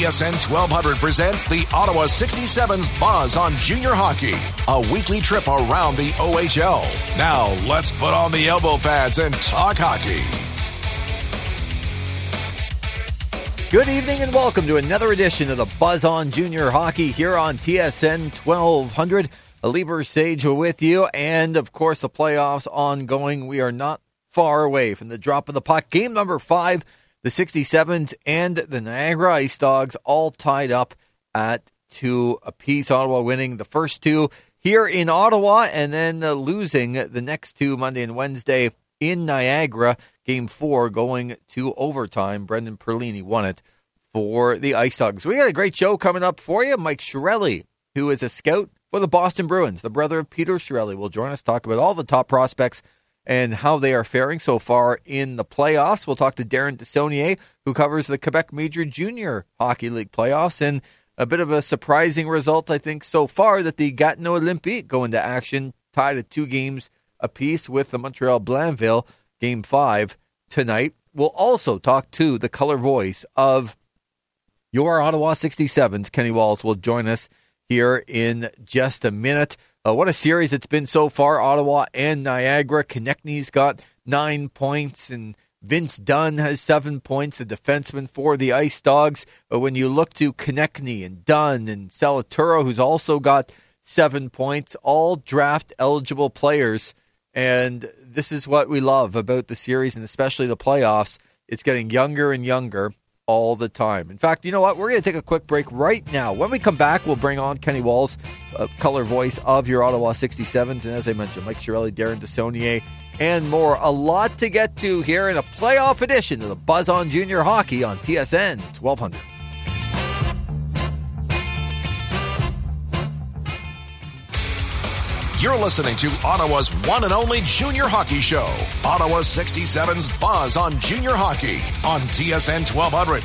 TSN 1200 presents the Ottawa 67's Buzz on Junior Hockey, a weekly trip around the OHL. Now, let's put on the elbow pads and talk hockey. Good evening and welcome to another edition of the Buzz on Junior Hockey here on TSN 1200. Lee Versage with you, and of course, the playoffs ongoing. We are not far away from the drop of the puck. Game number five the 67s and the Niagara Ice Dogs all tied up at two apiece. Ottawa winning the first two here in Ottawa and then uh, losing the next two Monday and Wednesday in Niagara. Game four going to overtime. Brendan Perlini won it for the Ice Dogs. We got a great show coming up for you. Mike Chiarelli, who is a scout for the Boston Bruins, the brother of Peter Chiarelli, will join us talk about all the top prospects and how they are faring so far in the playoffs. We'll talk to Darren Desaulniers, who covers the Quebec Major Junior Hockey League playoffs, and a bit of a surprising result, I think, so far that the Gatineau Olympique go into action, tied at two games apiece with the Montreal Blainville, game five tonight. We'll also talk to the color voice of your Ottawa 67s. Kenny Walls will join us here in just a minute. Uh, what a series it's been so far. Ottawa and Niagara. Konecny's got nine points, and Vince Dunn has seven points, the defenseman for the Ice Dogs. But when you look to Konecny and Dunn and Salituro, who's also got seven points, all draft eligible players. And this is what we love about the series and especially the playoffs. It's getting younger and younger all the time. In fact, you know what? We're going to take a quick break right now. When we come back, we'll bring on Kenny Walls, uh, color voice of your Ottawa 67s. And as I mentioned, Mike Chiarelli, Darren Desaulniers, and more. A lot to get to here in a playoff edition of the Buzz on Junior Hockey on TSN 1200. You're listening to Ottawa's one and only junior hockey show, Ottawa 67's Buzz on Junior Hockey on TSN 1200.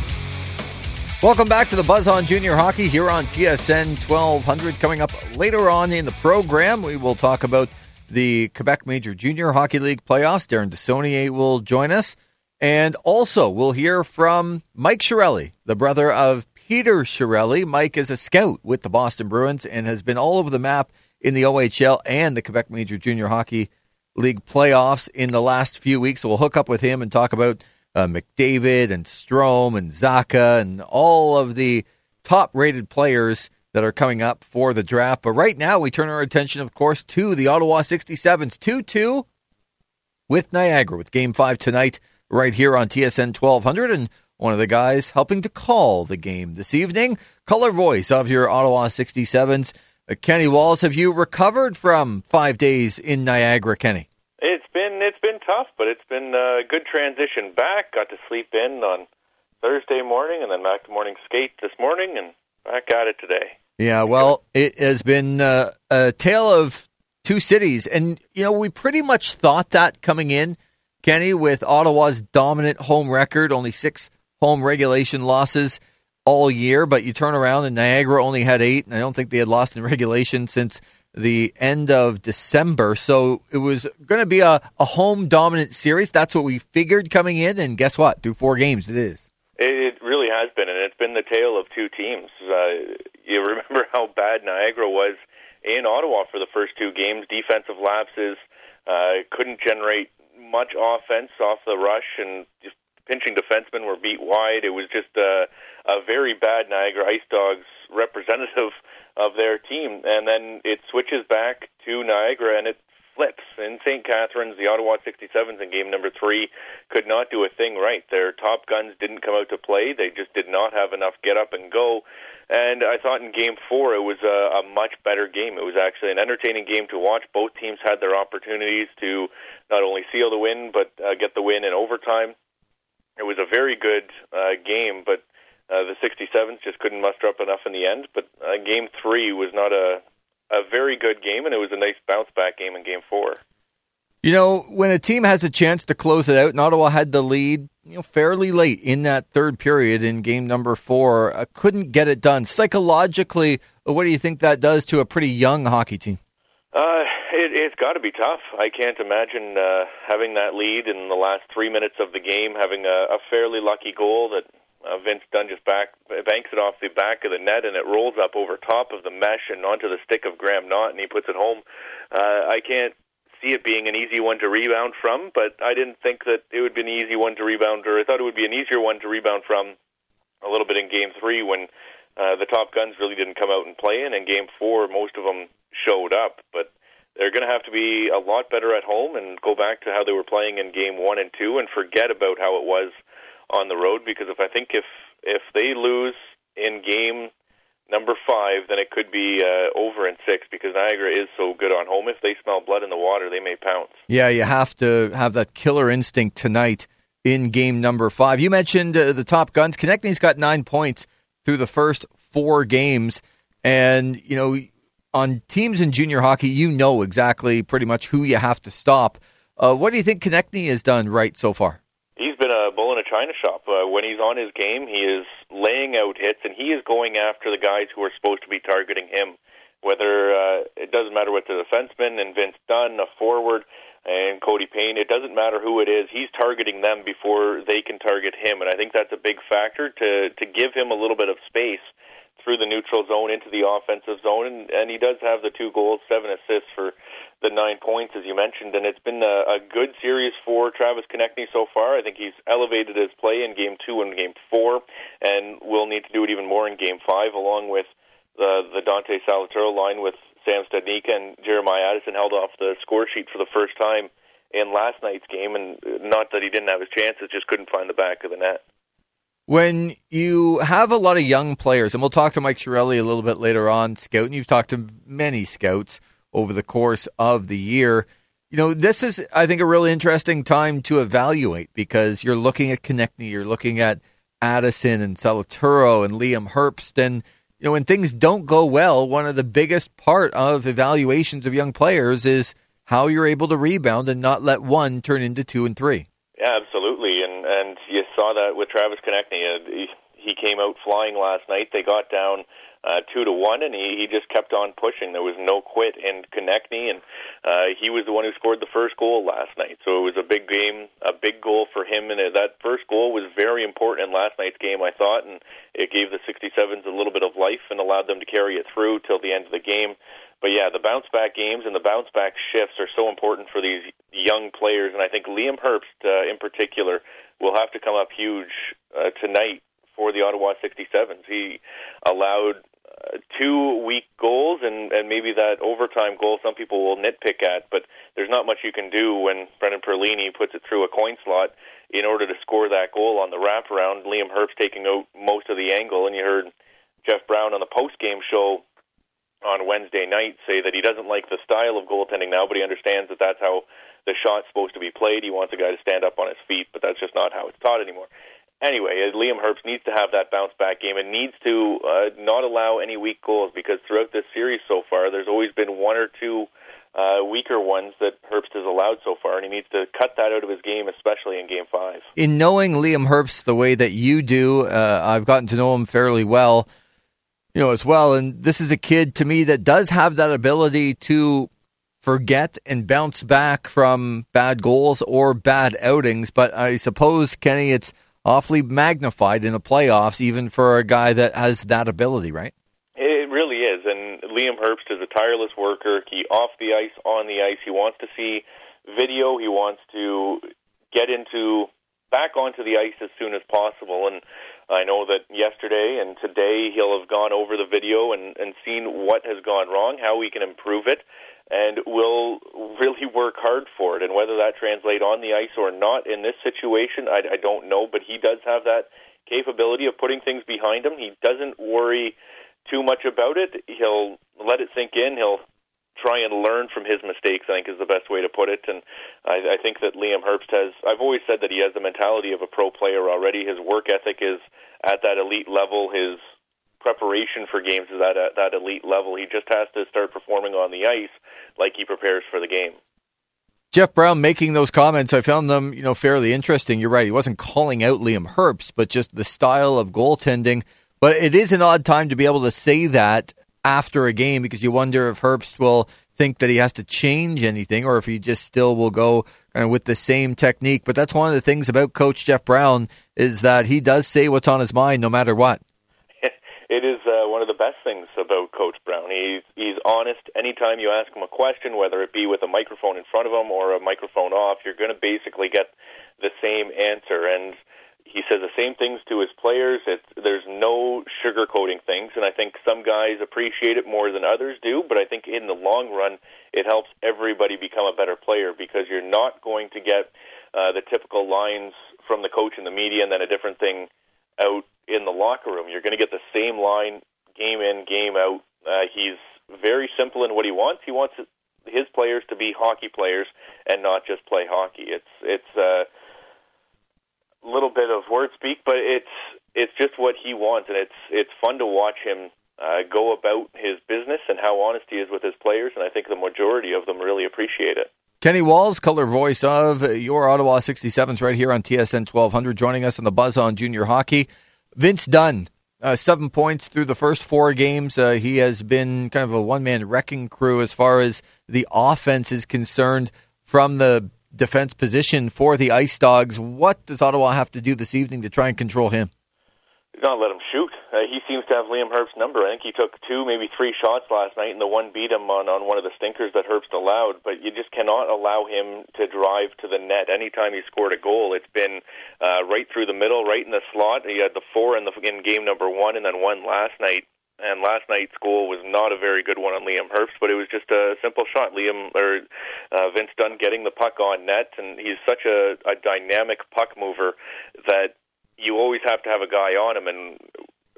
Welcome back to the Buzz on Junior Hockey here on TSN 1200. Coming up later on in the program, we will talk about the Quebec Major Junior Hockey League playoffs. Darren Desaulniers will join us. And also, we'll hear from Mike Chiarelli, the brother of Peter Chiarelli. Mike is a scout with the Boston Bruins and has been all over the map in the OHL and the Quebec Major Junior Hockey League playoffs in the last few weeks. So we'll hook up with him and talk about uh, McDavid and Strome and Zacha and all of the top rated players that are coming up for the draft. But right now, we turn our attention, of course, to the Ottawa 67s 2 2 with Niagara with game five tonight, right here on TSN 1200. And one of the guys helping to call the game this evening, color voice of your Ottawa 67s. Uh, Kenny Walls, have you recovered from five days in Niagara, Kenny? It's been it's been tough, but it's been a good transition back. Got to sleep in on Thursday morning, and then back to morning skate this morning, and back at it today. Yeah, well, it has been uh, a tale of two cities, and you know we pretty much thought that coming in, Kenny, with Ottawa's dominant home record, only six home regulation losses all year, but you turn around and Niagara only had eight, and I don't think they had lost in regulation since the end of December. So it was going to be a, a home dominant series. That's what we figured coming in, and guess what? Through four games, it is. It really has been, and it's been the tale of two teams. Uh, you remember how bad Niagara was in Ottawa for the first two games. Defensive lapses, uh, couldn't generate much offense off the rush, and just pinching defensemen were beat wide. It was just uh, a very bad Niagara Ice Dogs representative of their team, and then it switches back to Niagara and it flips. In St. Catharines, the Ottawa 67s in game number three could not do a thing right. Their top guns didn't come out to play. They just did not have enough get up and go. And I thought in game four it was a, a much better game. It was actually an entertaining game to watch. Both teams had their opportunities to not only seal the win, but uh, get the win in overtime. It was a very good uh, game, but uh, the 67s just couldn't muster up enough in the end, but uh, game three was not a a very good game, and it was a nice bounce back game in game four. You know, when a team has a chance to close it out, and Ottawa had the lead, you know, fairly late in that third period in game number four, uh, couldn't get it done. Psychologically, what do you think that does to a pretty young hockey team? Uh, it, it's got to be tough. I can't imagine uh, having that lead in the last three minutes of the game, having a, a fairly lucky goal that Uh, Vince Dunn just back banks it off the back of the net, and it rolls up over top of the mesh and onto the stick of Graham Knott, and he puts it home. Uh, I can't see it being an easy one to rebound from, but I didn't think that it would be an easy one to rebound, or I thought it would be an easier one to rebound from a little bit in Game Three when uh, the top guns really didn't come out and play, and in Game Four most of them showed up, but they're going to have to be a lot better at home and go back to how they were playing in game one and two and forget about how it was on the road because if I think if if they lose in game number five, then it could be uh, over in six because Niagara is so good on home. If they smell blood in the water, they may pounce. Yeah, you have to have that killer instinct tonight in game number five. You mentioned uh, the top guns. Konecny's got nine points through the first four games, and you know on teams in junior hockey, you know exactly pretty much who you have to stop. Uh, what do you think Konecny has done right so far? He's been a bull in a china shop. Uh, when he's on his game, he is laying out hits, and he is going after the guys who are supposed to be targeting him. Whether uh, it doesn't matter what the defenseman and Vince Dunn, a forward, and Cody Payne, it doesn't matter who it is. He's targeting them before they can target him, and I think that's a big factor to to give him a little bit of space through the neutral zone into the offensive zone, and, and he does have the two goals, seven assists for the nine points, as you mentioned, and it's been a, a good series for Travis Konecny so far. I think he's elevated his play in Game Two and Game Four, and will need to do it even more in Game Five, along with the the Dante Salituro line with Sam Studnicka and Jeremiah Addison held off the score sheet for the first time in last night's game, and not that he didn't have his chances, just couldn't find the back of the net. When you have a lot of young players, and we'll talk to Mike Chiarelli a little bit later on, scout, and you've talked to many scouts over the course of the year. You know, this is, I think, a really interesting time to evaluate because you're looking at Konecny, you're looking at Addison and Salituro and Liam Herbst. And, you know, when things don't go well, one of the biggest part of evaluations of young players is how you're able to rebound and not let one turn into two and three. Yeah, absolutely. And, and you saw that with Travis Konecny. Uh, he came out flying last night. They got down uh, two to one, and he, he just kept on pushing. There was no quit in Konecny, and uh, he was the one who scored the first goal last night. So it was a big game, a big goal for him, and that first goal was very important in last night's game, I thought, and it gave the 67s a little bit of life and allowed them to carry it through till the end of the game. But yeah, the bounce back games and the bounce back shifts are so important for these young players, and I think Liam Herbst uh, in particular will have to come up huge uh, tonight for the Ottawa 67s. He allowed two weak goals and, and maybe that overtime goal some people will nitpick at, but there's not much you can do when Brendan Perlini puts it through a coin slot in order to score that goal on the wraparound. Liam Herbst taking out most of the angle, and you heard Jeff Brown on the post game show on Wednesday night say that he doesn't like the style of goaltending now, but he understands that that's how the shot's supposed to be played. He wants a guy to stand up on his feet, but that's just not how it's taught anymore. Anyway, uh, Liam Herbst needs to have that bounce back game and needs to uh, not allow any weak goals because throughout this series so far, there's always been one or two uh, weaker ones that Herbst has allowed so far, and he needs to cut that out of his game, especially in Game Five. In knowing Liam Herbst the way that you do, uh, I've gotten to know him fairly well, you know, as well. And this is a kid to me that does have that ability to forget and bounce back from bad goals or bad outings. But I suppose, Kenny, it's awfully magnified in the playoffs, even for a guy that has that ability, right? It really is. And Liam Herbst is a tireless worker. He off the ice, on the ice. He wants to see video. He wants to get into back onto the ice as soon as possible. And I know that yesterday and today he'll have gone over the video and, and seen what has gone wrong, how we can improve it, and will really work hard for it. And whether that translates on the ice or not in this situation, I, I don't know. But he does have that capability of putting things behind him. He doesn't worry too much about it. He'll let it sink in. He'll try and learn from his mistakes. I think is the best way to put it. And I, I think that Liam Herbst has. I've always said that he has the mentality of a pro player already. His work ethic is at that elite level. His preparation for games is at a, that elite level. He just has to start performing on the ice like he prepares for the game. Jeff Brown making those comments, I found them, you know, fairly interesting. You're right; he wasn't calling out Liam Herbst, but just the style of goaltending. But it is an odd time to be able to say that after a game because you wonder if Herbst will think that he has to change anything or if he just still will go uh, with the same technique. But that's one of the things about Coach Jeff Brown is that he does say what's on his mind no matter what. It is uh, one of the best things about Coach Brown. He's he's honest. Anytime you ask him a question, whether it be with a microphone in front of him or a microphone off, you're going to basically get the same answer. And he says the same things to his players. It's, there's no sugarcoating things, and I think some guys appreciate it more than others do. But I think in the long run, it helps everybody become a better player because you're not going to get uh, the typical lines from the coach and the media, and then a different thing out in the locker room. You're going to get the same line game in, game out. Uh, he's very simple in what he wants. He wants his players to be hockey players and not just play hockey. It's it's. Uh, little bit of word speak, but it's it's just what he wants, and it's it's fun to watch him uh, go about his business and how honest he is with his players, and I think the majority of them really appreciate it. Kenny Walls, color voice of your Ottawa 67s right here on TSN 1200, joining us on the Buzz on Junior Hockey. Vince Dunn, uh, seven points through the first four games. Uh, he has been kind of a one man wrecking crew as far as the offense is concerned from the defense position for the Ice Dogs. What does Ottawa have to do this evening to try and control him? Not let him shoot. Uh, he seems to have Liam Herbst's number. I think he took two, maybe three shots last night, and the one beat him on, on one of the stinkers that Herbst allowed. But you just cannot allow him to drive to the net. Anytime he scored a goal, it's been uh, right through the middle, right in the slot. He had the four in, the, in game number one, and then one last night and last night's goal was not a very good one on Liam Herbst, but it was just a simple shot. Liam or uh, Vince Dunn getting the puck on net, and he's such a, a dynamic puck mover that you always have to have a guy on him. And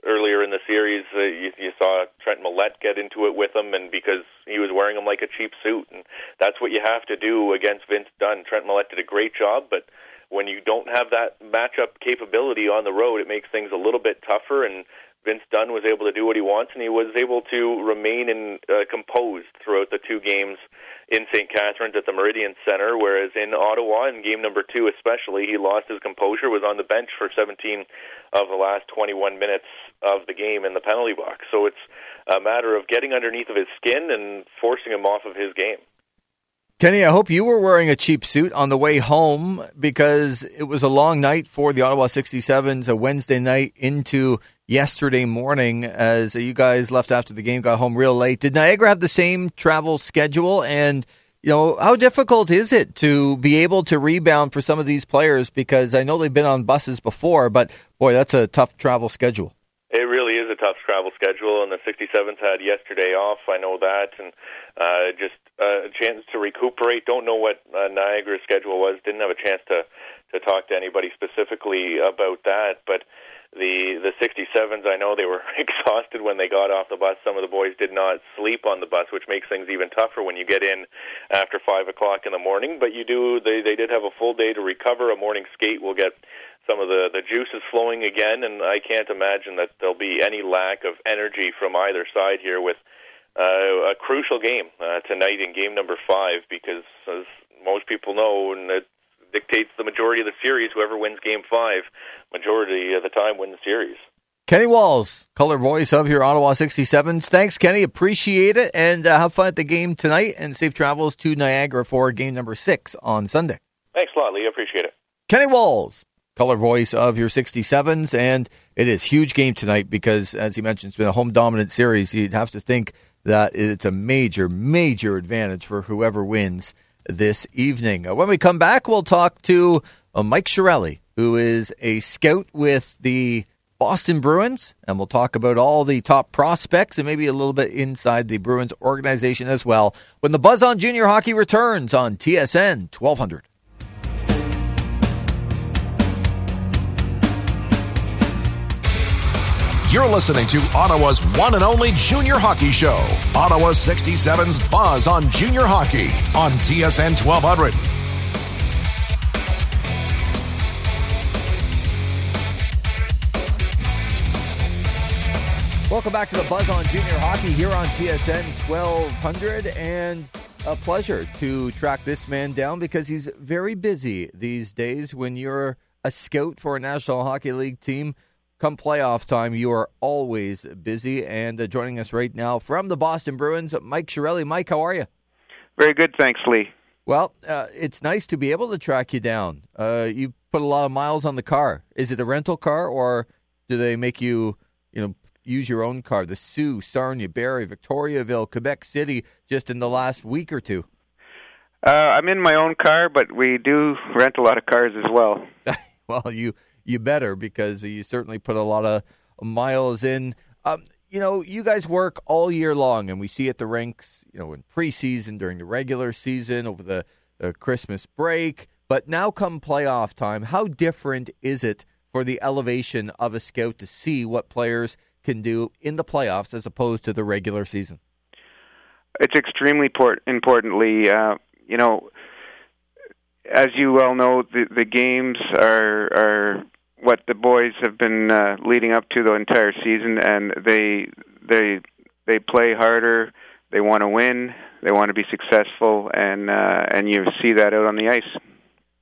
earlier in the series, uh, you, you saw Trent Millette get into it with him, and because he was wearing him like a cheap suit, and that's what you have to do against Vince Dunn. Trent Millette did a great job, but when you don't have that matchup capability on the road, it makes things a little bit tougher. And Vince Dunn was able to do what he wants, and he was able to remain in, uh, composed throughout the two games in St. Catharines at the Meridian Center. Whereas in Ottawa, in game number two especially, he lost his composure, was on the bench for 17 of the last 21 minutes of the game in the penalty box. So it's a matter of getting underneath of his skin and forcing him off of his game. Kenny, I hope you were wearing a cheap suit on the way home because it was a long night for the Ottawa 67s, a Wednesday night into yesterday morning as you guys left after the game, got home real late. Did Niagara have the same travel schedule? And, you know, how difficult is it to be able to rebound for some of these players? Because I know they've been on buses before, but boy, that's a tough travel schedule. It really is a tough travel schedule, and the 67s had yesterday off. I know that, and uh, just uh, a chance to recuperate. Don't know what uh, Niagara's schedule was. Didn't have a chance to to talk to anybody specifically about that, but the the 67s I know they were exhausted when they got off the bus some of the boys did not sleep on the bus which makes things even tougher when you get in after five o'clock in the morning but you do they they did have a full day to recover a morning skate will get some of the the juices flowing again and I can't imagine that there'll be any lack of energy from either side here with uh, a crucial game uh, tonight in game number five because as most people know and it dictates the majority of the series. Whoever wins Game Five, majority of the time, wins the series. Kenny Walls, color voice of your Ottawa 67s. Thanks, Kenny. Appreciate it. And uh, have fun at the game tonight and safe travels to Niagara for game number six on Sunday. Thanks a lot, Lee. Appreciate it. Kenny Walls, color voice of your 67s. And it is huge game tonight because, as you mentioned, it's been a home dominant series. You'd have to think that it's a major, major advantage for whoever wins this evening. Uh, when we come back, we'll talk to uh, Mike Chiarelli, who is a scout with the Boston Bruins, and we'll talk about all the top prospects and maybe a little bit inside the Bruins organization as well when the Buzz on Junior Hockey returns on TSN 1200. You're listening to Ottawa's one and only junior hockey show, Ottawa 67's Buzz on Junior Hockey on TSN 1200. Welcome back to the Buzz on Junior Hockey here on TSN 1200. And a pleasure to track this man down because he's very busy these days. When you're a scout for a National Hockey League team, come playoff time, you are always busy. And uh, joining us right now from the Boston Bruins, Mike Chiarelli. Mike, how are you? Very good, thanks, Lee. Well, uh, it's nice to be able to track you down. Uh, you put a lot of miles on the car. Is it a rental car, or do they make you, you know, use your own car? The Sioux, Sarnia, Barrie, Victoriaville, Quebec City, just in the last week or two. Uh, I'm in my own car, but we do rent a lot of cars as well. well, you you better because you certainly put a lot of miles in. Um, you know, you guys work all year long, and we see at the rinks, you know, in preseason, during the regular season, over the, the Christmas break. But now, come playoff time, how different is it for the elevation of a scout to see what players can do in the playoffs as opposed to the regular season? It's extremely port- importantly, uh, you know, as you well know, the the games are are what the boys have been uh, leading up to the entire season, and they they they play harder. They want to win. They want to be successful, and uh, and you see that out on the ice.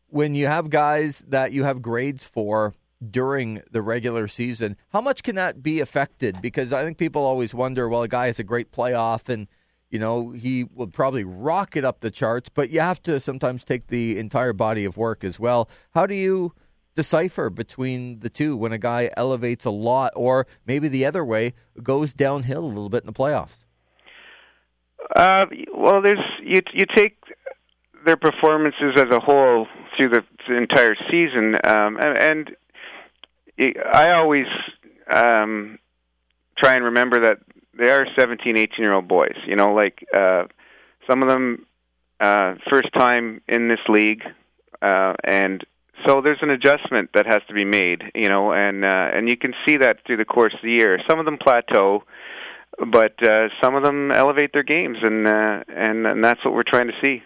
When you have guys that you have grades for during the regular season, how much can that be affected? Because I think people always wonder, well, a guy has a great playoff and you know, he will probably rocket up the charts, but you have to sometimes take the entire body of work as well. How do you decipher between the two when a guy elevates a lot, or maybe the other way goes downhill a little bit in the playoffs? Uh, well, there's you you take their performances as a whole through the, the entire season, um, and, and I always um, try and remember that they are 17, 18 year old boys. You know, like uh, some of them uh, first time in this league, uh, and so there's an adjustment that has to be made, you know, and uh, and you can see that through the course of the year. Some of them plateau, but uh, some of them elevate their games, and uh, and and that's what we're trying to see.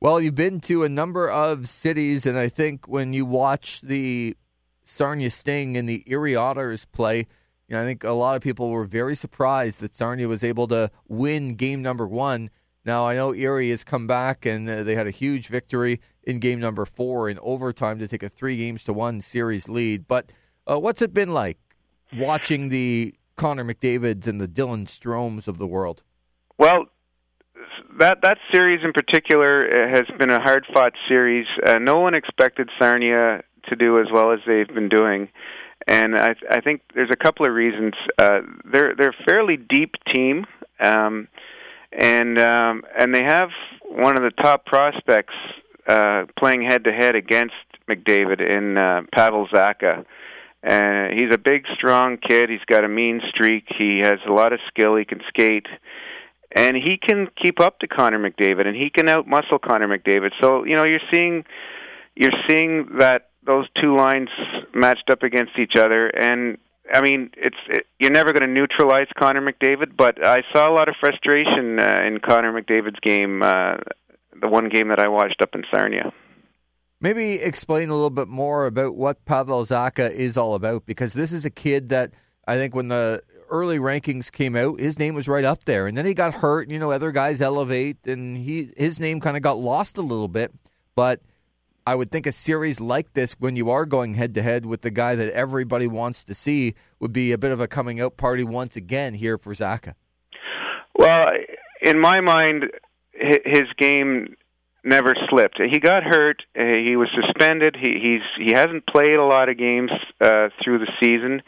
Well, you've been to a number of cities, and I think when you watch the Sarnia Sting and the Erie Otters play, you know, I think a lot of people were very surprised that Sarnia was able to win game number one. Now I know Erie has come back and uh, they had a huge victory in game number four in overtime to take a three games to one series lead. But uh, what's it been like watching the Connor McDavid's and the Dylan Stromes of the world? Well, that that series in particular uh, has been a hard fought series. Uh, no one expected Sarnia to do as well as they've been doing, and I, I think there's a couple of reasons. Uh, they're they're a fairly deep team, um, and um, and they have one of the top prospects uh, playing head to head against McDavid in uh, Pavel Zacha. And he's a big, strong kid. He's got a mean streak. He has a lot of skill. He can skate, and he can keep up to Connor McDavid, and he can outmuscle Connor McDavid. So you know, you're seeing, you're seeing that those two lines matched up against each other, and I mean, it's it, you're never going to neutralize Connor McDavid, but I saw a lot of frustration uh, in Connor McDavid's game uh, the one game that I watched up in Sarnia. Maybe explain a little bit more about what Pavel Zacha is all about, because this is a kid that I think when the early rankings came out, his name was right up there, and then he got hurt. And, you know, other guys elevate, and he his name kind of got lost a little bit. But I would think a series like this, when you are going head to head with the guy that everybody wants to see, would be a bit of a coming out party once again here for Zacha. Well, in my mind, his game never slipped. He got hurt. Uh, he was suspended. He he's he hasn't played a lot of games uh, through the season,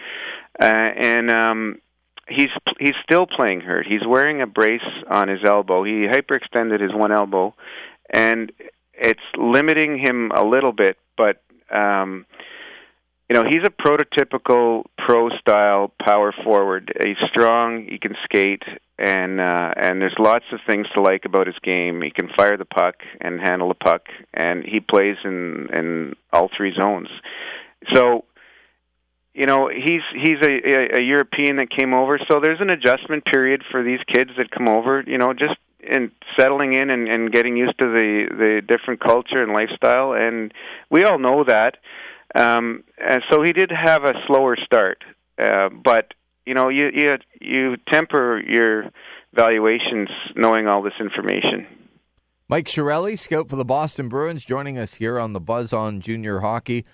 uh, and um, he's he's still playing hurt. He's wearing a brace on his elbow. He hyperextended his one elbow, and it's limiting him a little bit. But um, you know, he's a prototypical pro style power forward. He's strong. He can skate and uh, and there's lots of things to like about his game. He can fire the puck and handle the puck, and he plays in in all three zones. So, you know, he's he's a, a, a European that came over. So there's an adjustment period for these kids that come over. You know, just in settling in and, and getting used to the the different culture and lifestyle. And we all know that. Um, and so he did have a slower start, uh, but you know, you you you temper your valuations knowing all this information. Mike Chiarelli, scout for the Boston Bruins, joining us here on the Buzz on Junior Hockey.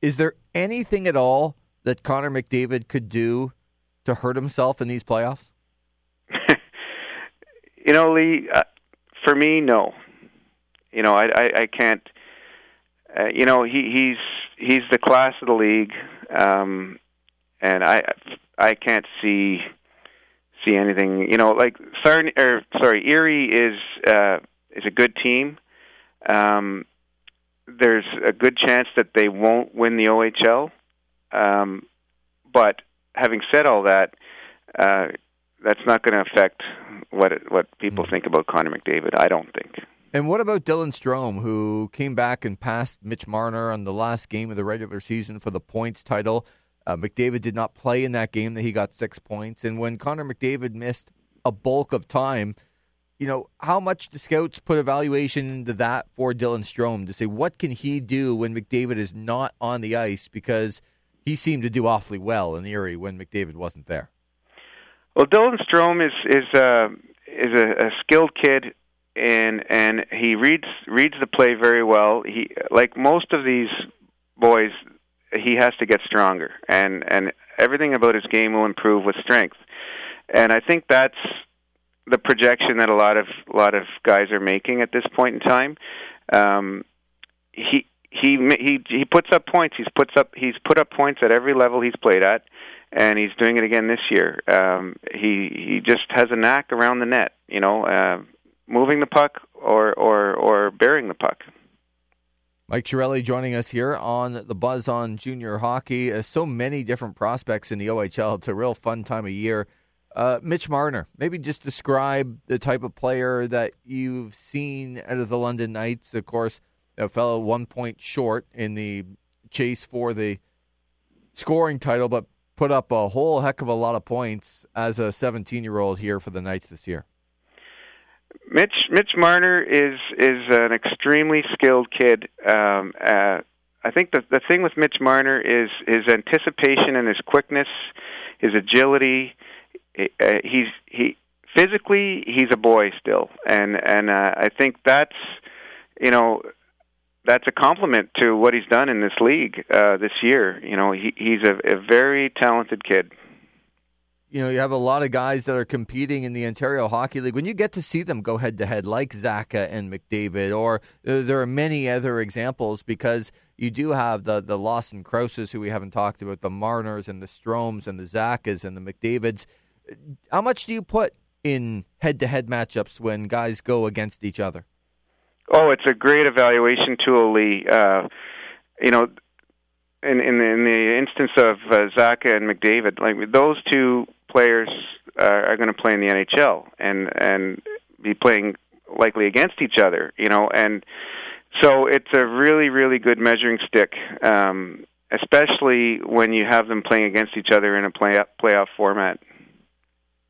Is there anything at all that Connor McDavid could do to hurt himself in these playoffs? You know, Lee, uh, for me, no. You know, I I, I can't. Uh, you know, he he's he's the class of the league, um, and I I can't see see anything. You know, like Sarn or sorry, Erie is uh, is a good team. Um, there's a good chance that they won't win the OHL. Um, but having said all that, uh, that's not going to affect what it, what people mm. think about Connor McDavid. I don't think. And what about Dylan Strome, who came back and passed Mitch Marner on the last game of the regular season for the points title? Uh, McDavid did not play in that game that he got six points. And when Connor McDavid missed a bulk of time, you know, how much the scouts put evaluation into that for Dylan Strome to say what can he do when McDavid is not on the ice because he seemed to do awfully well in Erie when McDavid wasn't there. Well, Dylan Strome is is uh, is a, a skilled kid, and and he reads reads the play very well. He like most of these boys, he has to get stronger, and and everything about his game will improve with strength. And I think that's the projection that a lot of a lot of guys are making at this point in time. Um, he he he he puts up points. He's puts up he's put up points at every level he's played at, and he's doing it again this year. Um, he he just has a knack around the net. You know, uh, moving the puck or or or bearing the puck. Mike Chiarelli joining us here on the Buzz on Junior Hockey. Uh, so many different prospects in the OHL. It's a real fun time of year. Uh, Mitch Marner, maybe just describe the type of player that you've seen out of the London Knights. Of course, a fellow one point short in the chase for the scoring title, but put up a whole heck of a lot of points as a 17 year old here for the Knights this year. Mitch Mitch Marner is is an extremely skilled kid. Um, uh, I think the the thing with Mitch Marner is his anticipation and his quickness, his agility. Uh, he's he physically he's a boy still, and and uh, I think that's you know that's a compliment to what he's done in this league uh, this year. You know, he, he's a, a very talented kid. You know, you have a lot of guys that are competing in the Ontario Hockey League. When you get to see them go head to head, like Zacha and McDavid, or uh, there are many other examples, because you do have the the Lawson Crouses, who we haven't talked about, the Marners and the Stromes and the Zachas and the McDavids. How much do you put in head to head matchups when guys go against each other? Oh, it's a great evaluation tool, Lee. Uh, you know, in in the, in the instance of uh, Zacha and McDavid, like those two players uh, are going to play in the NHL and and be playing likely against each other. You know, and so it's a really really good measuring stick. Um, especially when you have them playing against each other in a play playoff format.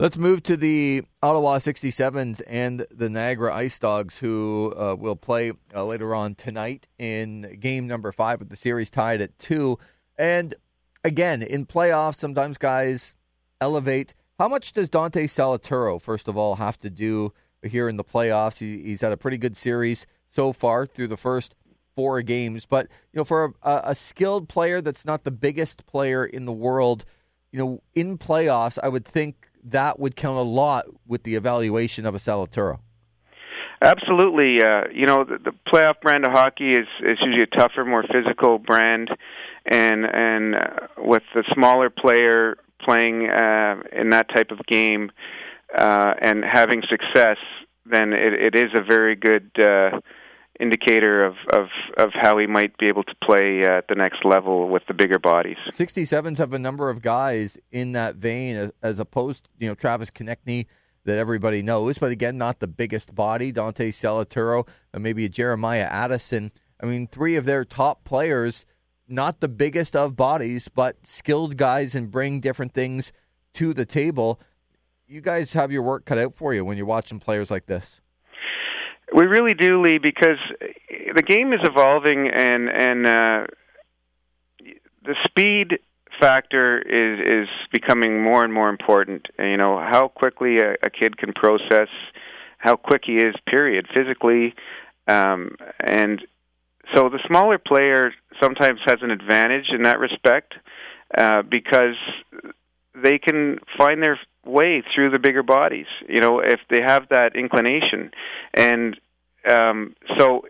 Let's move to the Ottawa 67s and the Niagara Ice Dogs, who uh, will play uh, later on tonight in game number five with the series tied at two. And again, in playoffs, sometimes guys elevate. How much does Dante Salituro, first of all, have to do here in the playoffs? He, he's had a pretty good series so far through the first four games. But, you know, for a, a skilled player that's not the biggest player in the world, you know, in playoffs, I would think that would count a lot with the evaluation of a Salituro. Absolutely. Uh, you know, the, the playoff brand of hockey is, is usually a tougher, more physical brand, and and uh, with the smaller player playing uh, in that type of game uh, and having success, then it, it is a very good uh, indicator of, of, of how he might be able to play at the next level with the bigger bodies. 67s have a number of guys in that vein as, as opposed, you know, Travis Konecny that everybody knows, but again, not the biggest body. Dante Salituro, and maybe a Jeremiah Addison. I mean, three of their top players, not the biggest of bodies, but skilled guys and bring different things to the table. You guys have your work cut out for you when you're watching players like this. We really do, Lee, because the game is evolving, and and uh, the speed factor is is becoming more and more important. You know how quickly a, a kid can process, how quick he is, period, physically, um, and so the smaller player sometimes has an advantage in that respect uh, because they can find their way through the bigger bodies. You know, if they have that inclination, and um, so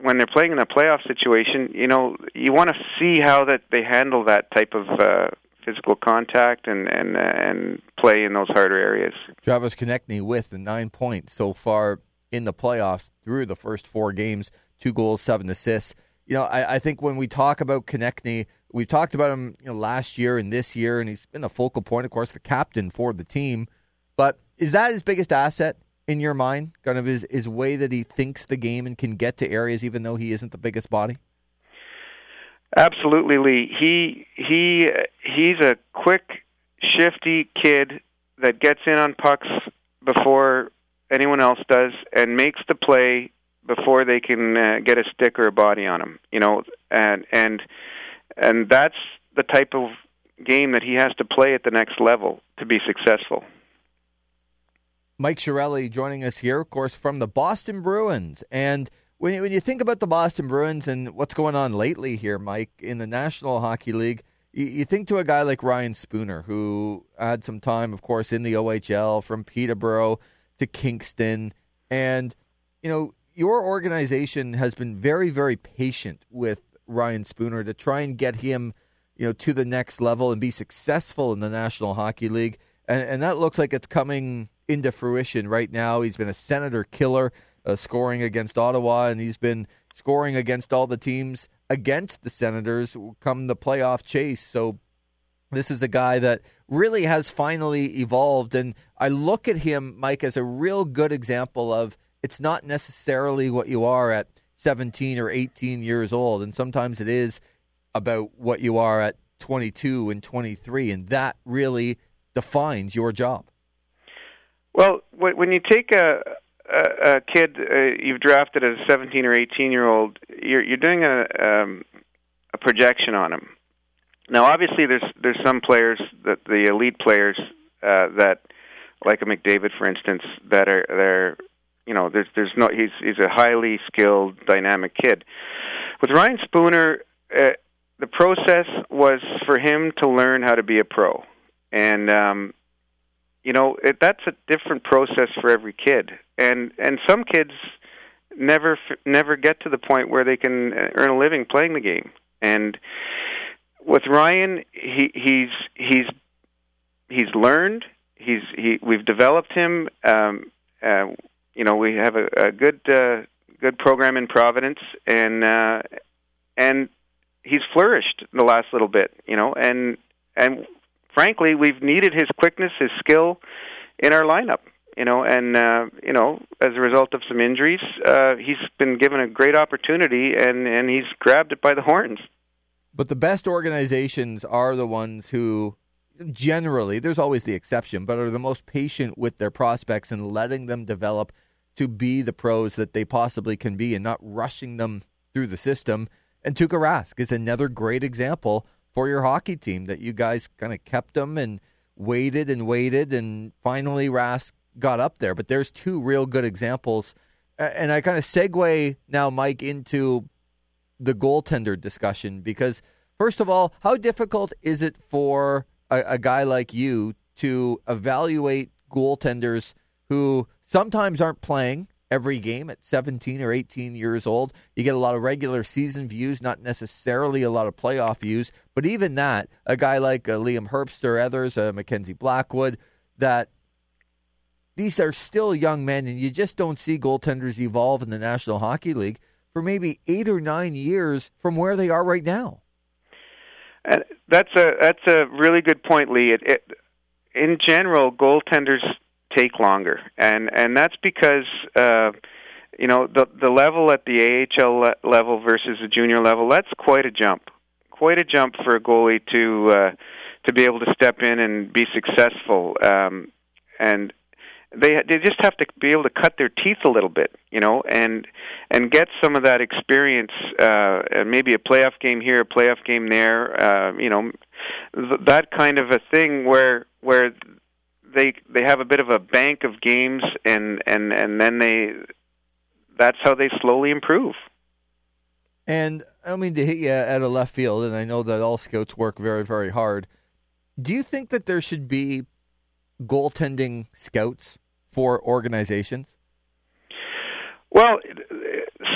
when they're playing in a playoff situation, you know, you want to see how that they handle that type of uh, physical contact and and uh, and play in those harder areas. Travis Konecny with the nine points so far in the playoffs through the first four games, two goals, seven assists. You know, I, I think when we talk about Konecny, we've talked about him you know, last year and this year, and he's been a focal point, of course, the captain for the team. But is that his biggest asset in your mind? Kind of his, his way that he thinks the game and can get to areas even though he isn't the biggest body? Absolutely, Lee. He he he's a quick, shifty kid that gets in on pucks before anyone else does and makes the play before they can uh, get a stick or a body on him. You know, and and and that's the type of game that he has to play at the next level to be successful. Mike Chiarelli joining us here, of course, from the Boston Bruins. And when you, when you think about the Boston Bruins and what's going on lately here, Mike, in the National Hockey League, you, you think to a guy like Ryan Spooner, who had some time, of course, in the OHL from Peterborough to Kingston. And, you know, your organization has been very, very patient with Ryan Spooner to try and get him, you know, to the next level and be successful in the National Hockey League. And, and that looks like it's coming into fruition right now. He's been a Senator killer, uh, scoring against Ottawa, and he's been scoring against all the teams against the Senators come the playoff chase. So this is a guy that really has finally evolved. And I look at him, Mike, as a real good example of it's not necessarily what you are at 17 or 18 years old. And sometimes it is about what you are at 22 and 23. And that really defines your job. Well, when you take a a, a kid uh, you've drafted as a 17 or 18 year old, you're you're doing a um, a projection on him. Now, obviously, there's there's some players that the elite players uh, that, like a McDavid, for instance, that are they're you know there's there's no he's he's a highly skilled, dynamic kid. With Ryan Spooner, uh, the process was for him to learn how to be a pro, and um, you know it, that's a different process for every kid. And and some kids never never get to the point where they can uh, earn a living playing the game. And with Ryan he he's he's he's learned. He's he we've developed him. Um uh you know we have a, a good uh good program in Providence. And uh and he's flourished the last little bit you know. And and frankly, we've needed his quickness, his skill in our lineup. You know, and uh, you know, as a result of some injuries, uh, he's been given a great opportunity, and and he's grabbed it by the horns. But the best organizations are the ones who, generally, there's always the exception, but are the most patient with their prospects and letting them develop to be the pros that they possibly can be, and not rushing them through the system. And Tuukka Rask is another great example for your hockey team that you guys kind of kept them and waited and waited and finally Rask got up there. But there's two real good examples. And I kind of segue now, Mike, into the goaltender discussion because, first of all, how difficult is it for a, a guy like you to evaluate goaltenders who sometimes aren't playing every game at 17 or 18 years old. You get a lot of regular season views, not necessarily a lot of playoff views, but even that, a guy like uh, Liam Herbst, others, uh, Mackenzie Blackwood, that these are still young men, and you just don't see goaltenders evolve in the National Hockey League for maybe eight or nine years from where they are right now. And that's a that's a really good point, Lee. It, it, in general, goaltenders take longer, and and that's because uh, you know the the level at the AHL le- level versus the junior level that's quite a jump, quite a jump for a goalie to uh, to be able to step in and be successful. Um, and they they just have to be able to cut their teeth a little bit, you know, and and get some of that experience. Uh, maybe a playoff game here, a playoff game there, uh, you know, th- that kind of a thing where where they they have a bit of a bank of games and and and then they that's how they slowly improve. And I don't mean to hit you at a left field, and I know that all scouts work very, very hard. Do you think that there should be goaltending scouts for organizations? Well,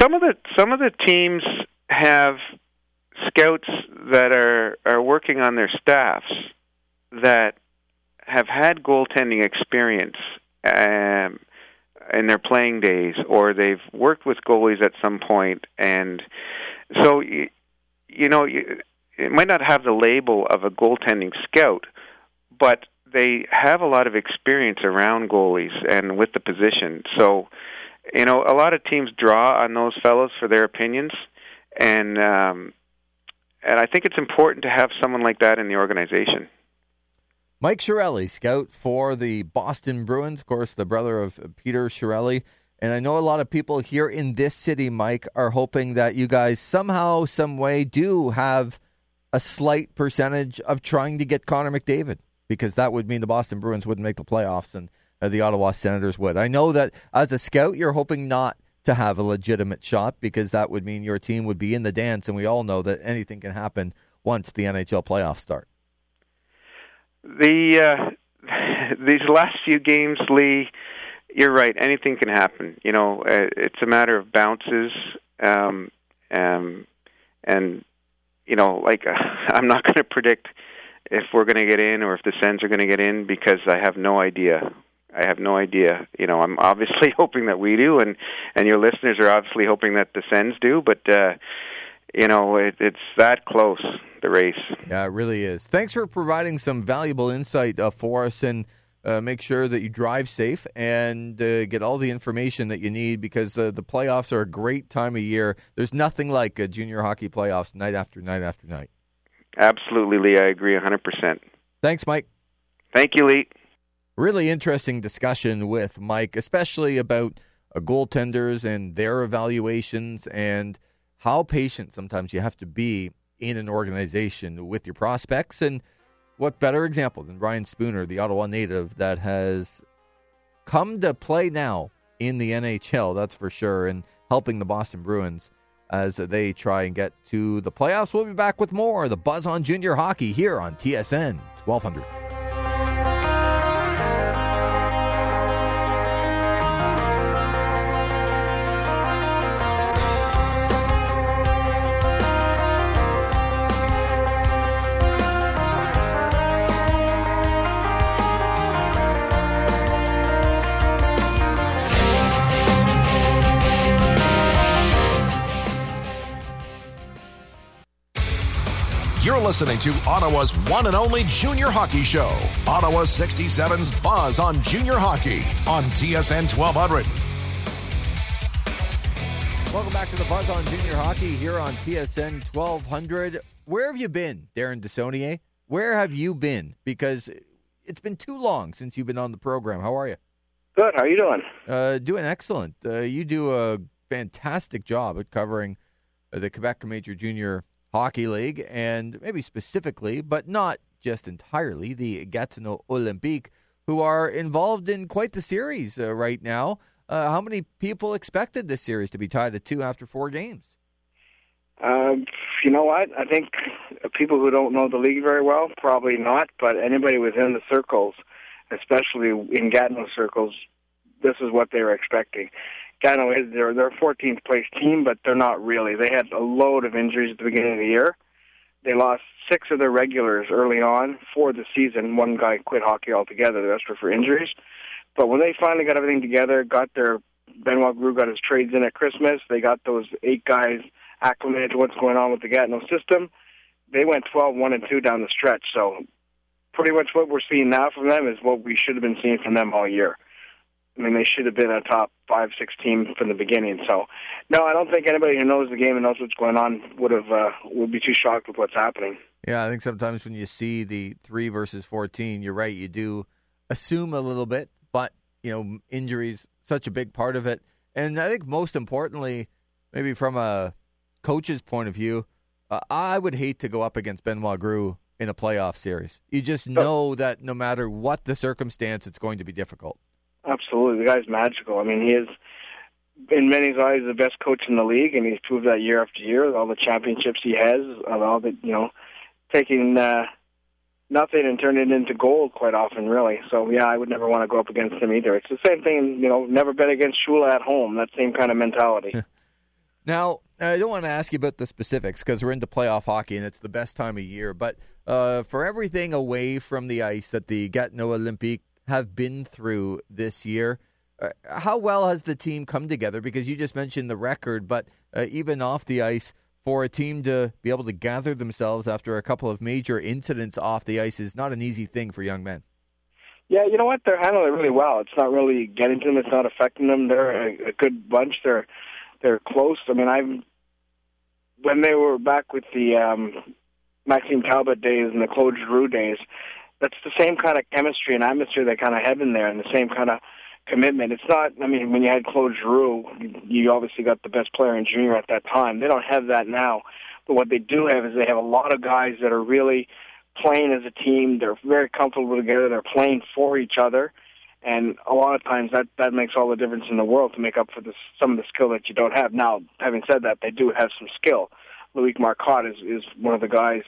some of the some of the teams have scouts that are are working on their staffs that have had goaltending experience um, in their playing days, or they've worked with goalies at some point, and so you, you know you, it might not have the label of a goaltending scout, but they have a lot of experience around goalies and with the position. So, you know, a lot of teams draw on those fellows for their opinions, and um, and I think it's important to have someone like that in the organization. Mike Chiarelli, scout for the Boston Bruins, of course, the brother of Peter Chiarelli. And I know a lot of people here in this city, Mike, are hoping that you guys somehow, some way, do have a slight percentage of trying to get Connor McDavid because that would mean the Boston Bruins wouldn't make the playoffs and uh, the Ottawa Senators would. I know that as a scout, you're hoping not to have a legitimate shot because that would mean your team would be in the dance, and we all know that anything can happen once the NHL playoffs start. The uh, these last few games, Lee, you're right. Anything can happen. You know, uh, it's a matter of bounces, um, um, and you know, like uh, I'm not going to predict if we're going to get in or if the Sens are going to get in because I have no idea. I have no idea. You know, I'm obviously hoping that we do, and and your listeners are obviously hoping that the Sens do. But uh, you know, it, it's that close the race. Yeah, it really is. Thanks for providing some valuable insight uh, for us, and uh, make sure that you drive safe and uh, get all the information that you need because uh, the playoffs are a great time of year. There's nothing like a junior hockey playoffs night after night after night. Absolutely, Lee. I agree 100%. Thanks, Mike. Thank you, Lee. Really interesting discussion with Mike, especially about uh, goaltenders and their evaluations and how patient sometimes you have to be in an organization with your prospects. And what better example than Ryan Spooner, the Ottawa native, that has come to play now in the NHL, that's for sure, and helping the Boston Bruins as they try and get to the playoffs. We'll be back with more the Buzz on Junior Hockey here on TSN 1200. Listening to Ottawa's one and only junior hockey show, Ottawa 67's Buzz on Junior Hockey on TSN 1200. Welcome back to the Buzz on Junior Hockey here on TSN 1200. Where have you been, Darren Desaulnier? Where have you been? Because it's been too long since you've been on the program. How are you? Good. How are you doing? Uh, doing excellent. Uh, you do a fantastic job at covering uh, the Quebec Major Junior Hockey League and maybe specifically, but not just entirely, the Gatineau Olympique, who are involved in quite the series uh, right now. Uh, how many people expected this series to be tied at two after four games? Um, you know what? I think people who don't know the league very well probably not, but anybody within the circles, especially in Gatineau circles, this is what they were expecting. Gatineau is they're they're a 14th place team, but they're not really. They had a load of injuries at the beginning of the year. They lost six of their regulars early on for the season. One guy quit hockey altogether. The rest were for injuries. But when they finally got everything together, got their Benoit Groulx got his trades in at Christmas. They got those eight guys acclimated to what's going on with the Gatineau system. They went 12 1 and 2 down the stretch. So pretty much what we're seeing now from them is what we should have been seeing from them all year. I mean, they should have been a top five, six team from the beginning. So, no, I don't think anybody who knows the game and knows what's going on would have uh, would be too shocked with what's happening. Yeah, I think sometimes when you see the three versus fourteen, you're right. You do assume a little bit, but you know, injuries such a big part of it, and I think most importantly, maybe from a coach's point of view, uh, I would hate to go up against Benoit Groulx in a playoff series. You just know that no matter what the circumstance, it's going to be difficult. Absolutely, the guy's magical. I mean, he is, in many eyes, the best coach in the league, and he's proved that year after year. All the championships he has, and all the you know, taking uh, nothing and turning it into gold quite often, really. So yeah, I would never want to go up against him either. It's the same thing, you know, never bet against Shula at home. That same kind of mentality. Now, I don't want to ask you about the specifics because we're into playoff hockey and it's the best time of year. But uh, for everything away from the ice that the Gatineau Olympique have been through this year, uh, how well has the team come together? Because you just mentioned the record, but uh, even off the ice, for a team to be able to gather themselves after a couple of major incidents off the ice is not an easy thing for young men. Yeah, you know what? They're handling it really well. It's not really getting to them. It's not affecting them. They're a, a good bunch. They're they're close. I mean, I've when they were back with the um, Maxime Talbot days and the Claude Giroux days. That's the same kind of chemistry and atmosphere they kind of have in there, and the same kind of commitment. It's not. I mean, when you had Claude Giroux, you obviously got the best player in junior at that time. They don't have that now, but what they do have is they have a lot of guys that are really playing as a team. They're very comfortable together. They're playing for each other, and a lot of times that that makes all the difference in the world to make up for the, some of the skill that you don't have. Now, having said that, they do have some skill. Loic Marcotte is is one of the guys.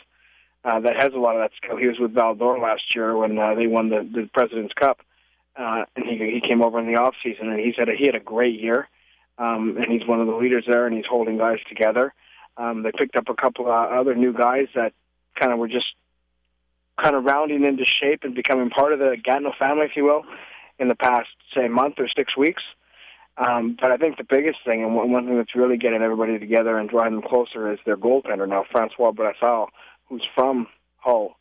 Uh, that has a lot of that skill. He was with Val d'Or last year when uh, they won the, the President's Cup uh, and he he came over in the off season, and he said he had a great year, um, and he's one of the leaders there, and he's holding guys together. Um, they picked up a couple of other new guys that kind of were just kind of rounding into shape and becoming part of the Gatineau family, if you will, in the past say month or six weeks. Um, but I think the biggest thing, and one, thing that's really getting everybody together and drawing them closer, is their goaltender now, Francois Brassard, who's from Hull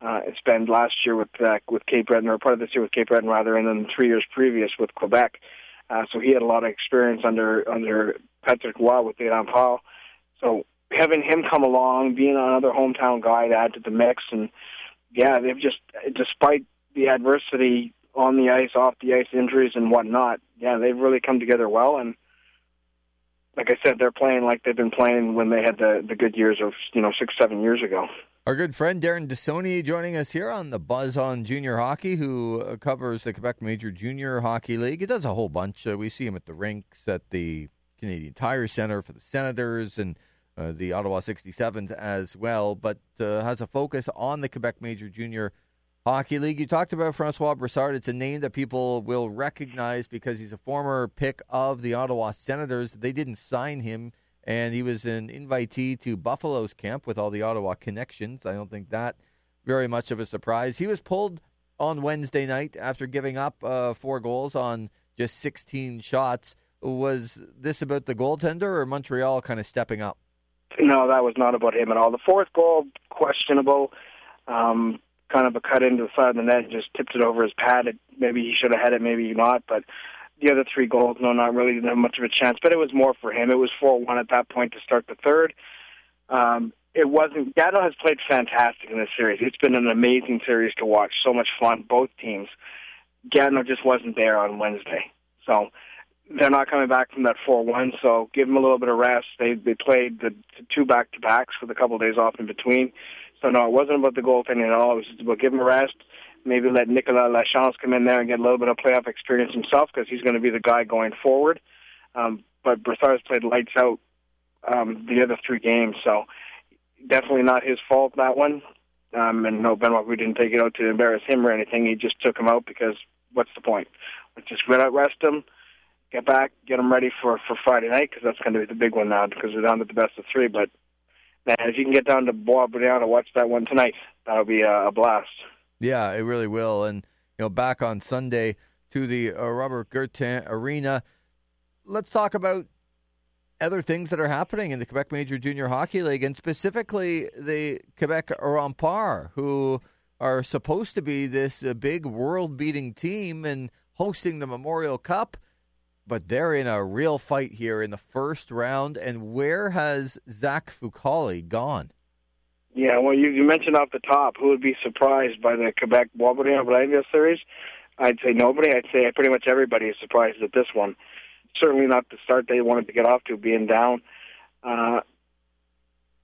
uh, spent last year with uh, with Cape Breton, or part of this year with Cape Breton rather, and then three years previous with Quebec. Uh, so he had a lot of experience under under Patrick Roy with Adam Paul. So having him come along, being another hometown guy to add to the mix, and yeah, they've just despite the adversity on the ice, off the ice, injuries and whatnot, yeah, they've really come together well. And like I said, they're playing like they've been playing when they had the the good years of you know six seven years ago. Our good friend Darren Desaulnier joining us here on the Buzz on Junior Hockey, who uh, covers the Quebec Major Junior Hockey League. He does a whole bunch. Uh, we see him at the rinks, at the Canadian Tire Center for the Senators, and uh, the Ottawa 67s as well, but uh, has a focus on the Quebec Major Junior Hockey League. You talked about Francois Brassard. It's a name that people will recognize because he's a former pick of the Ottawa Senators. They didn't sign him and he was an invitee to Buffalo's camp with all the Ottawa connections. I don't think that very much of a surprise. He was pulled on Wednesday night after giving up uh, four goals on just 16 shots. Was this about the goaltender or Montreal kind of stepping up? No, that was not about him at all. The fourth goal, questionable. Um, kind of a cut into the side of the net, and just tipped it over his pad. It, maybe he should have had it, maybe not. But the other three goals, no, not really that much of a chance. But it was more for him. It was four one at that point to start the third. Um, it wasn't. Gatineau has played fantastic in this series. It's been an amazing series to watch. So much fun, both teams. Gatineau just wasn't there on Wednesday, so they're not coming back from that four one. So give them a little bit of rest. They they played the, two back to backs with a couple of days off in between. So no, it wasn't about the goaltending at all. It was just about give them a rest maybe let Nicolas Lachance come in there and get a little bit of playoff experience himself because he's going to be the guy going forward. Um, but Brassard's played lights out um, the other three games, so definitely not his fault that one. Um, and no, Benoit, we didn't take it out to embarrass him or anything. He just took him out because what's the point? Let's just let out rest him, get back, get him ready for for Friday night because that's going to be the big one now because we're down to the best of three. But man, if you can get down to Boisbriand to watch that one tonight, that'll be a, blast. Yeah, it really will. And you know, back on Sunday to the uh, Robert Guertin Arena. Let's talk about other things that are happening in the Quebec Major Junior Hockey League, and specifically the Quebec Remparts, who are supposed to be this uh, big world-beating team and hosting the Memorial Cup, but they're in a real fight here in the first round. And where has Zach Fucale gone? Yeah, well, you, you mentioned off the top who would be surprised by the Quebec Boisbriand Valencia series. I'd say nobody. I'd say pretty much everybody is surprised at this one. Certainly not the start they wanted to get off to, being down. Uh,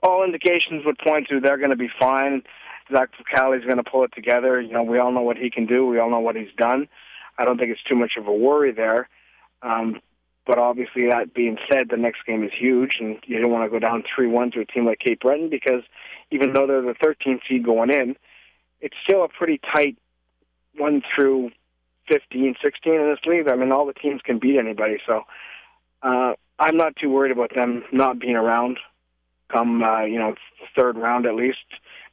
all indications would point to they're going to be fine. Zach Fucale is going to pull it together. You know, we all know what he can do. We all know what he's done. I don't think it's too much of a worry there. Um, but obviously, that being said, the next game is huge, and you don't want to go down 3 1 to a team like Cape Breton because even though they're the 13th seed going in, it's still a pretty tight 1 through 15, 16 in this league. I mean, all the teams can beat anybody. So uh, I'm not too worried about them not being around come uh, you know third round at least,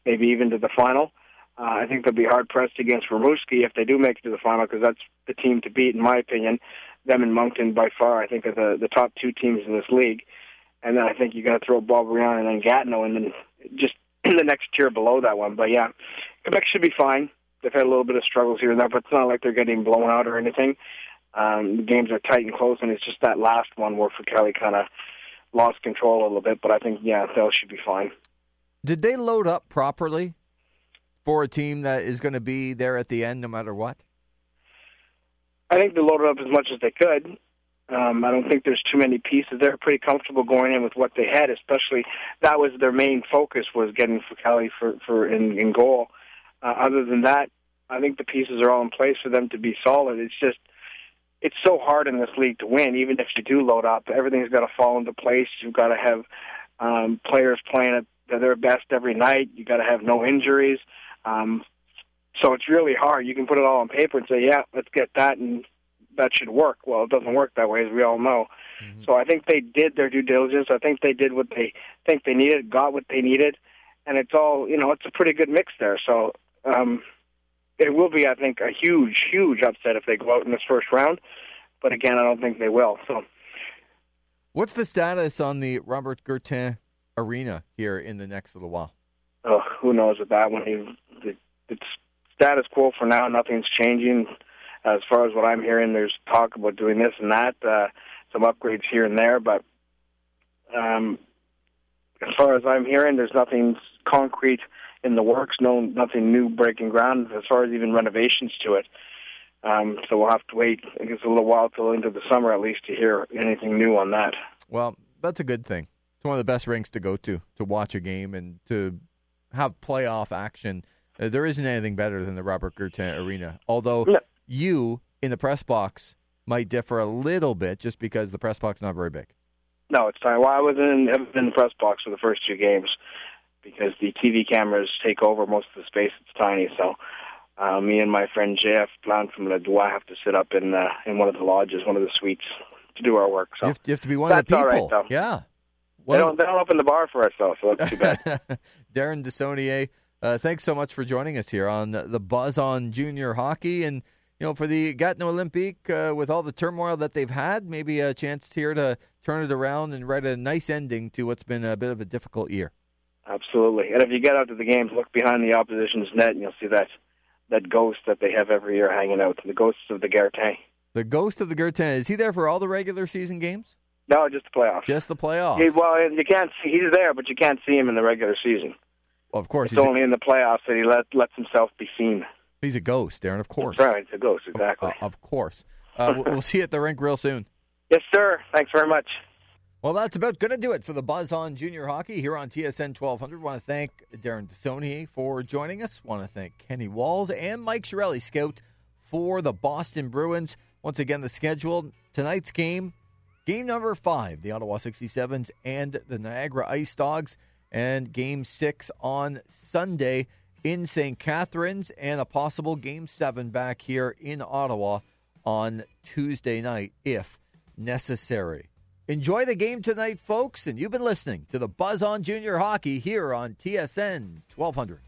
maybe even to the final. Uh, I think they'll be hard pressed against Rimouski if they do make it to the final because that's the team to beat in my opinion. Them and Moncton by far I think are the the top two teams in this league. And then I think you got to throw Boisbriand and then Gatineau and then just the next tier below that one. But yeah, Quebec should be fine. They've had a little bit of struggles here and there, but it's not like they're getting blown out or anything. Um, the games are tight and close, and it's just that last one where Kelly kind of lost control a little bit. But I think yeah, they should be fine. Did they load up properly for a team that is going to be there at the end, no matter what? I think they loaded up as much as they could. Um, I don't think there's too many pieces. They're pretty comfortable going in with what they had, especially that was their main focus was getting Kelly for for in, in goal. Uh, other than that, I think the pieces are all in place for them to be solid. It's just it's so hard in this league to win. Even if you do load up, everything's got to fall into place. You've got to have um, players playing at their best every night. You've got to have no injuries. Um, so it's really hard. You can put it all on paper and say, "Yeah, let's get that," and that should work. Well, it doesn't work that way, as we all know. Mm-hmm. So I think they did their due diligence. I think they did what they think they needed, got what they needed, and it's all you know. It's a pretty good mix there. So um, it will be, I think, a huge, huge upset if they go out in this first round. But again, I don't think they will. So, what's the status on the Robert Guertin Arena here in the next little while? Oh, who knows with that one? It's status quo for now. Nothing's changing. As far as what I'm hearing, there's talk about doing this and that, uh, some upgrades here and there, but um, as far as I'm hearing, there's nothing concrete in the works. No, nothing new breaking ground as far as even renovations to it. Um, so we'll have to wait. I guess a little while till into the summer at least to hear anything new on that. Well, that's a good thing. It's one of the best rinks to go to to watch a game and to have playoff action. Uh, there isn't anything better than the Robert Guertin Arena. Although no. you in the press box might differ a little bit just because the press box is not very big. No, it's fine. Well, I was in, in the press box for the first two games because the TV cameras take over most of the space. It's tiny, so uh, me and my friend JF Plante from Le Droit have to sit up in uh, in one of the lodges, one of the suites, to do our work. So you have to, you have to be one of the people. All right, yeah. What they don't, they don't open the bar for us, though, so that's too bad. Darren Desaulniers, uh, thanks so much for joining us here on the Buzz on Junior Hockey. And, you know, for the Gatineau Olympique, uh, with all the turmoil that they've had, maybe a chance here to turn it around and write a nice ending to what's been a bit of a difficult year. Absolutely. And if you get out to the games, look behind the opposition's net, and you'll see that that ghost that they have every year hanging out, the ghosts of the Guertin. The ghost of the Guertin. Is he there for all the regular season games? No, just the playoffs. Just the playoffs. He, well, you can't see he's there, but you can't see him in the regular season. Well, of course, it's only a, in the playoffs that he let, lets himself be seen. He's a ghost, Darren. Of course. That's right, it's a ghost. Exactly. Uh, of course. Uh, we'll, we'll see you at the rink real soon. Yes, sir. Thanks very much. Well, that's about going to do it for the Buzz on Junior Hockey here on TSN 1200. Want to thank Darren Desaulniers for joining us. Want to thank Kenny Walls and Mike Chiarelli, scout for the Boston Bruins. Once again, the schedule tonight's game, game number five, the Ottawa 67s and the Niagara Ice Dogs, and game six on Sunday in St. Catharines, and a possible game seven back here in Ottawa on Tuesday night if necessary. Enjoy the game tonight, folks, and you've been listening to the Buzz on Junior Hockey here on TSN 1200.